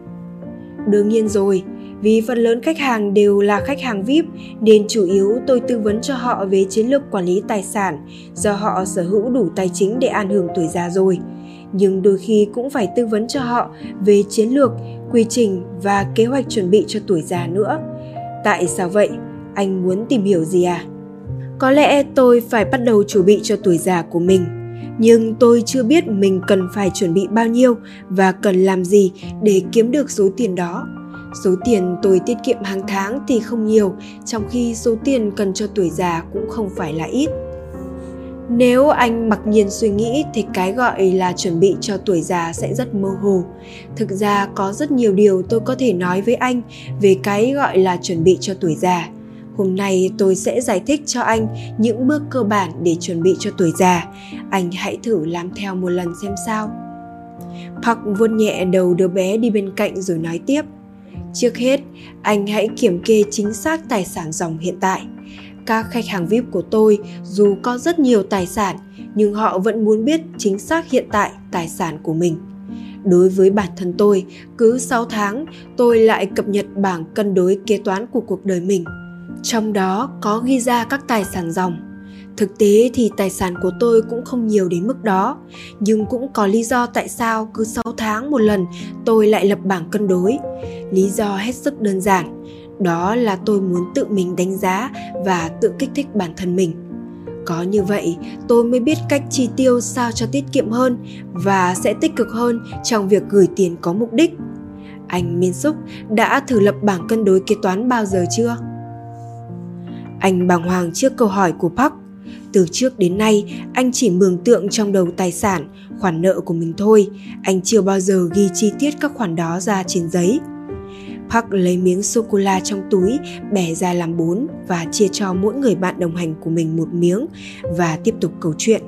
Đương nhiên rồi, vì phần lớn khách hàng đều là khách hàng VIP nên chủ yếu tôi tư vấn cho họ về chiến lược quản lý tài sản do họ sở hữu đủ tài chính để an hưởng tuổi già rồi. Nhưng đôi khi cũng phải tư vấn cho họ về chiến lược, quy trình và kế hoạch chuẩn bị cho tuổi già nữa. Tại sao vậy? Anh muốn tìm hiểu gì à? Có lẽ tôi phải bắt đầu chuẩn bị cho tuổi già của mình nhưng tôi chưa biết mình cần phải chuẩn bị bao nhiêu và cần làm gì để kiếm được số tiền đó. Số tiền tôi tiết kiệm hàng tháng thì không nhiều, trong khi số tiền cần cho tuổi già cũng không phải là ít. Nếu anh mặc nhiên suy nghĩ thì cái gọi là chuẩn bị cho tuổi già sẽ rất mơ hồ. Thực ra có rất nhiều điều tôi có thể nói với anh về cái gọi là chuẩn bị cho tuổi già hôm nay tôi sẽ giải thích cho anh những bước cơ bản để chuẩn bị cho tuổi già anh hãy thử làm theo một lần xem sao Park vuốt nhẹ đầu đứa bé đi bên cạnh rồi nói tiếp trước hết anh hãy kiểm kê chính xác tài sản dòng hiện tại các khách hàng VIP của tôi dù có rất nhiều tài sản nhưng họ vẫn muốn biết chính xác hiện tại tài sản của mình. Đối với bản thân tôi, cứ 6 tháng tôi lại cập nhật bảng cân đối kế toán của cuộc đời mình. Trong đó có ghi ra các tài sản dòng. Thực tế thì tài sản của tôi cũng không nhiều đến mức đó, nhưng cũng có lý do tại sao cứ 6 tháng một lần tôi lại lập bảng cân đối. Lý do hết sức đơn giản, đó là tôi muốn tự mình đánh giá và tự kích thích bản thân mình có như vậy tôi mới biết cách chi tiêu sao cho tiết kiệm hơn và sẽ tích cực hơn trong việc gửi tiền có mục đích anh Miên Súc đã thử lập bảng cân đối kế toán bao giờ chưa? Anh bàng hoàng trước câu hỏi của Park. Từ trước đến nay, anh chỉ mường tượng trong đầu tài sản, khoản nợ của mình thôi. Anh chưa bao giờ ghi chi tiết các khoản đó ra trên giấy. Park lấy miếng sô-cô-la trong túi, bẻ ra làm bốn và chia cho mỗi người bạn đồng hành của mình một miếng và tiếp tục câu chuyện.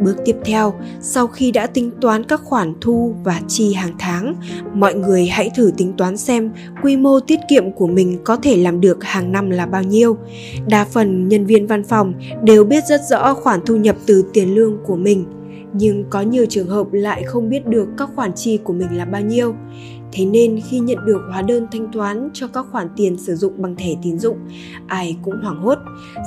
Bước tiếp theo, sau khi đã tính toán các khoản thu và chi hàng tháng, mọi người hãy thử tính toán xem quy mô tiết kiệm của mình có thể làm được hàng năm là bao nhiêu. Đa phần nhân viên văn phòng đều biết rất rõ khoản thu nhập từ tiền lương của mình, nhưng có nhiều trường hợp lại không biết được các khoản chi của mình là bao nhiêu. Thế nên khi nhận được hóa đơn thanh toán cho các khoản tiền sử dụng bằng thẻ tín dụng, ai cũng hoảng hốt.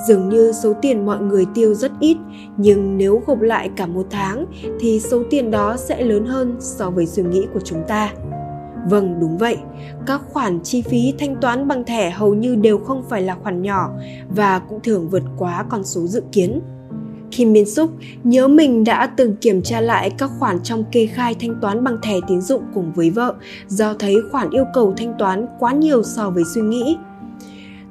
Dường như số tiền mọi người tiêu rất ít, nhưng nếu gộp lại cả một tháng thì số tiền đó sẽ lớn hơn so với suy nghĩ của chúng ta. Vâng, đúng vậy. Các khoản chi phí thanh toán bằng thẻ hầu như đều không phải là khoản nhỏ và cũng thường vượt quá con số dự kiến. Kim Min Suk nhớ mình đã từng kiểm tra lại các khoản trong kê khai thanh toán bằng thẻ tín dụng cùng với vợ do thấy khoản yêu cầu thanh toán quá nhiều so với suy nghĩ.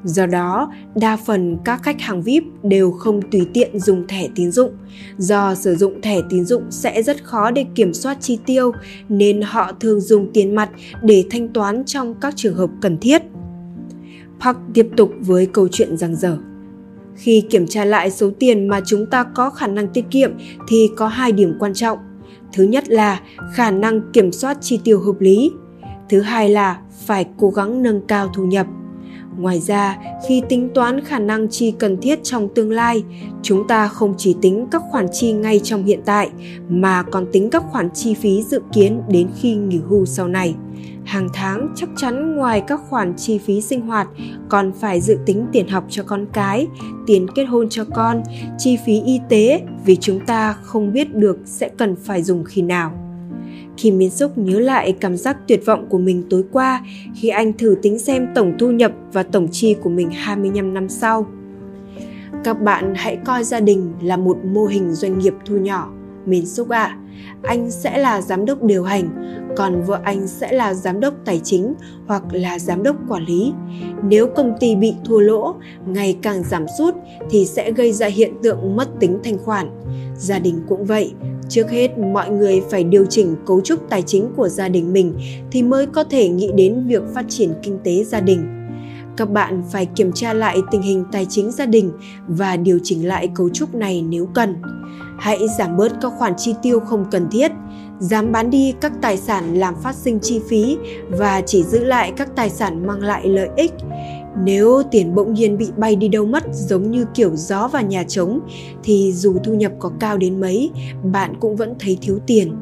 Do đó, đa phần các khách hàng VIP đều không tùy tiện dùng thẻ tín dụng. Do sử dụng thẻ tín dụng sẽ rất khó để kiểm soát chi tiêu nên họ thường dùng tiền mặt để thanh toán trong các trường hợp cần thiết. Park tiếp tục với câu chuyện rằng rở. Khi kiểm tra lại số tiền mà chúng ta có khả năng tiết kiệm thì có hai điểm quan trọng. Thứ nhất là khả năng kiểm soát chi tiêu hợp lý. Thứ hai là phải cố gắng nâng cao thu nhập. Ngoài ra, khi tính toán khả năng chi cần thiết trong tương lai, chúng ta không chỉ tính các khoản chi ngay trong hiện tại mà còn tính các khoản chi phí dự kiến đến khi nghỉ hưu sau này hàng tháng chắc chắn ngoài các khoản chi phí sinh hoạt, còn phải dự tính tiền học cho con cái, tiền kết hôn cho con, chi phí y tế vì chúng ta không biết được sẽ cần phải dùng khi nào Kim Min xúc nhớ lại cảm giác tuyệt vọng của mình tối qua khi anh thử tính xem tổng thu nhập và tổng chi của mình 25 năm sau. Các bạn hãy coi gia đình là một mô hình doanh nghiệp thu nhỏ. Min Suk ạ, anh sẽ là giám đốc điều hành, còn vợ anh sẽ là giám đốc tài chính hoặc là giám đốc quản lý. Nếu công ty bị thua lỗ, ngày càng giảm sút thì sẽ gây ra hiện tượng mất tính thanh khoản. Gia đình cũng vậy, trước hết mọi người phải điều chỉnh cấu trúc tài chính của gia đình mình thì mới có thể nghĩ đến việc phát triển kinh tế gia đình các bạn phải kiểm tra lại tình hình tài chính gia đình và điều chỉnh lại cấu trúc này nếu cần. Hãy giảm bớt các khoản chi tiêu không cần thiết, dám bán đi các tài sản làm phát sinh chi phí và chỉ giữ lại các tài sản mang lại lợi ích. Nếu tiền bỗng nhiên bị bay đi đâu mất, giống như kiểu gió vào nhà trống, thì dù thu nhập có cao đến mấy, bạn cũng vẫn thấy thiếu tiền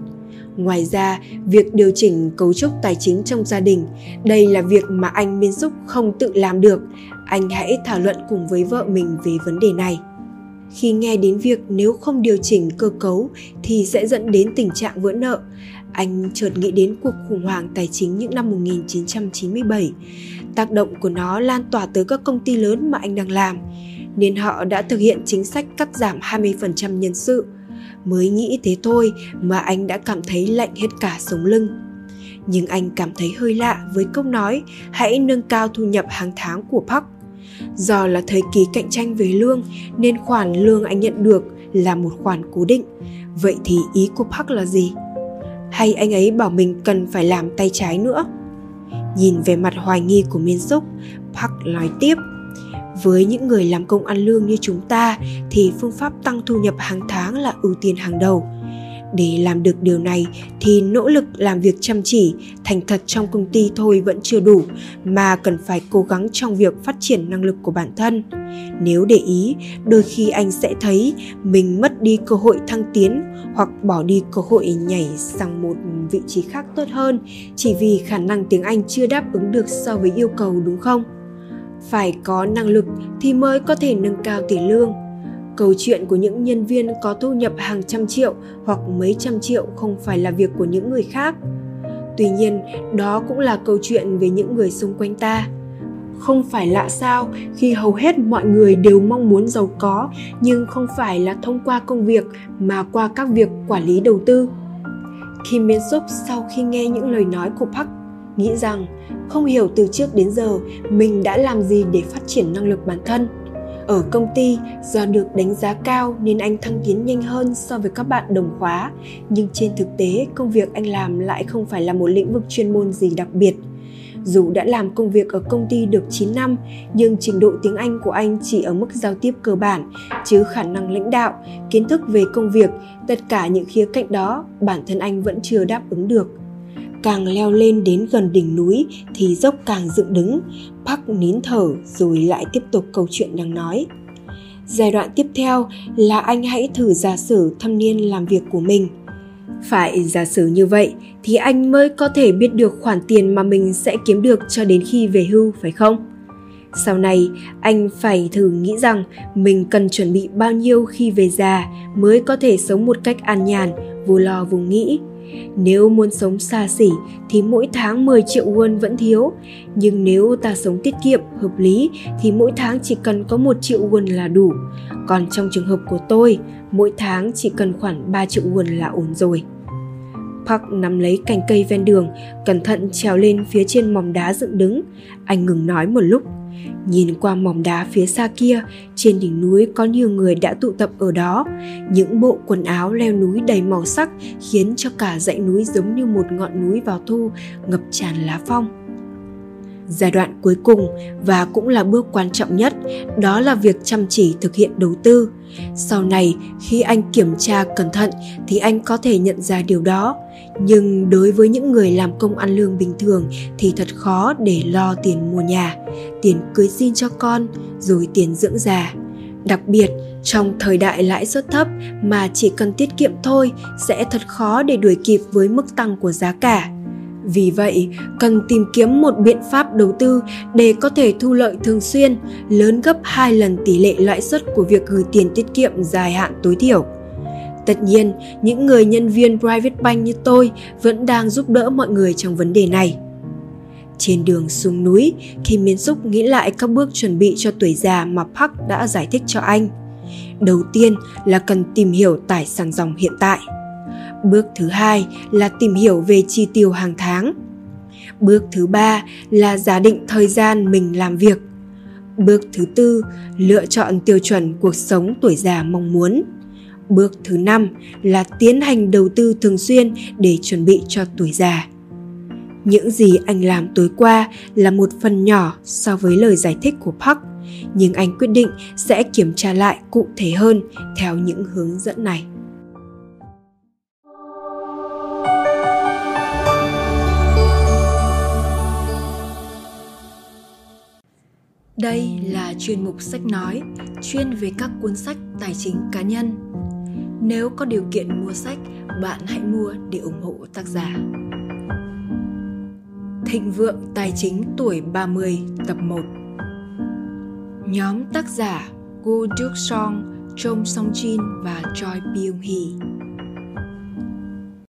ngoài ra việc điều chỉnh cấu trúc tài chính trong gia đình đây là việc mà anh miên xúc không tự làm được anh hãy thảo luận cùng với vợ mình về vấn đề này khi nghe đến việc nếu không điều chỉnh cơ cấu thì sẽ dẫn đến tình trạng vỡ nợ. Anh chợt nghĩ đến cuộc khủng hoảng tài chính những năm 1997. Tác động của nó lan tỏa tới các công ty lớn mà anh đang làm, nên họ đã thực hiện chính sách cắt giảm 20% nhân sự. Mới nghĩ thế thôi mà anh đã cảm thấy lạnh hết cả sống lưng. Nhưng anh cảm thấy hơi lạ với câu nói hãy nâng cao thu nhập hàng tháng của Park Do là thời kỳ cạnh tranh về lương nên khoản lương anh nhận được là một khoản cố định. Vậy thì ý của Park là gì? Hay anh ấy bảo mình cần phải làm tay trái nữa? Nhìn về mặt hoài nghi của Miên Súc, Park nói tiếp với những người làm công ăn lương như chúng ta thì phương pháp tăng thu nhập hàng tháng là ưu tiên hàng đầu. Để làm được điều này thì nỗ lực làm việc chăm chỉ, thành thật trong công ty thôi vẫn chưa đủ mà cần phải cố gắng trong việc phát triển năng lực của bản thân. Nếu để ý, đôi khi anh sẽ thấy mình mất đi cơ hội thăng tiến hoặc bỏ đi cơ hội nhảy sang một vị trí khác tốt hơn chỉ vì khả năng tiếng anh chưa đáp ứng được so với yêu cầu, đúng không? Phải có năng lực thì mới có thể nâng cao tỷ lương. Câu chuyện của những nhân viên có thu nhập hàng trăm triệu hoặc mấy trăm triệu không phải là việc của những người khác. Tuy nhiên, đó cũng là câu chuyện về những người xung quanh ta. Không phải lạ sao khi hầu hết mọi người đều mong muốn giàu có, nhưng không phải là thông qua công việc mà qua các việc quản lý đầu tư. Kim Miên Suk sau khi nghe những lời nói của Park nghĩ rằng không hiểu từ trước đến giờ mình đã làm gì để phát triển năng lực bản thân. Ở công ty do được đánh giá cao nên anh thăng tiến nhanh hơn so với các bạn đồng khóa. Nhưng trên thực tế công việc anh làm lại không phải là một lĩnh vực chuyên môn gì đặc biệt. Dù đã làm công việc ở công ty được 9 năm, nhưng trình độ tiếng Anh của anh chỉ ở mức giao tiếp cơ bản, chứ khả năng lãnh đạo, kiến thức về công việc, tất cả những khía cạnh đó bản thân anh vẫn chưa đáp ứng được. Càng leo lên đến gần đỉnh núi thì dốc càng dựng đứng, Park nín thở rồi lại tiếp tục câu chuyện đang nói. Giai đoạn tiếp theo là anh hãy thử giả sử thâm niên làm việc của mình. Phải giả sử như vậy thì anh mới có thể biết được khoản tiền mà mình sẽ kiếm được cho đến khi về hưu phải không? Sau này, anh phải thử nghĩ rằng mình cần chuẩn bị bao nhiêu khi về già mới có thể sống một cách an nhàn, vô lo vô nghĩ nếu muốn sống xa xỉ thì mỗi tháng 10 triệu won vẫn thiếu, nhưng nếu ta sống tiết kiệm, hợp lý thì mỗi tháng chỉ cần có 1 triệu won là đủ. Còn trong trường hợp của tôi, mỗi tháng chỉ cần khoảng 3 triệu won là ổn rồi. Park nắm lấy cành cây ven đường, cẩn thận trèo lên phía trên mỏm đá dựng đứng. Anh ngừng nói một lúc, Nhìn qua mỏm đá phía xa kia, trên đỉnh núi có nhiều người đã tụ tập ở đó. Những bộ quần áo leo núi đầy màu sắc khiến cho cả dãy núi giống như một ngọn núi vào thu, ngập tràn lá phong. Giai đoạn cuối cùng và cũng là bước quan trọng nhất, đó là việc chăm chỉ thực hiện đầu tư. Sau này, khi anh kiểm tra cẩn thận thì anh có thể nhận ra điều đó. Nhưng đối với những người làm công ăn lương bình thường thì thật khó để lo tiền mua nhà, tiền cưới xin cho con, rồi tiền dưỡng già. Đặc biệt, trong thời đại lãi suất thấp mà chỉ cần tiết kiệm thôi sẽ thật khó để đuổi kịp với mức tăng của giá cả vì vậy, cần tìm kiếm một biện pháp đầu tư để có thể thu lợi thường xuyên, lớn gấp 2 lần tỷ lệ lãi suất của việc gửi tiền tiết kiệm dài hạn tối thiểu. Tất nhiên, những người nhân viên private bank như tôi vẫn đang giúp đỡ mọi người trong vấn đề này. Trên đường xuống núi, khi Miến Xúc nghĩ lại các bước chuẩn bị cho tuổi già mà Park đã giải thích cho anh. Đầu tiên là cần tìm hiểu tài sản dòng hiện tại – Bước thứ hai là tìm hiểu về chi tiêu hàng tháng. Bước thứ ba là giả định thời gian mình làm việc. Bước thứ tư, lựa chọn tiêu chuẩn cuộc sống tuổi già mong muốn. Bước thứ năm là tiến hành đầu tư thường xuyên để chuẩn bị cho tuổi già. Những gì anh làm tối qua là một phần nhỏ so với lời giải thích của Park, nhưng anh quyết định sẽ kiểm tra lại cụ thể hơn theo những hướng dẫn này. Đây là chuyên mục sách nói, chuyên về các cuốn sách tài chính cá nhân. Nếu có điều kiện mua sách, bạn hãy mua để ủng hộ tác giả. Thịnh vượng tài chính tuổi 30 tập 1 Nhóm tác giả Gu Duk Song, Chong Song Jin và Choi Byung Hee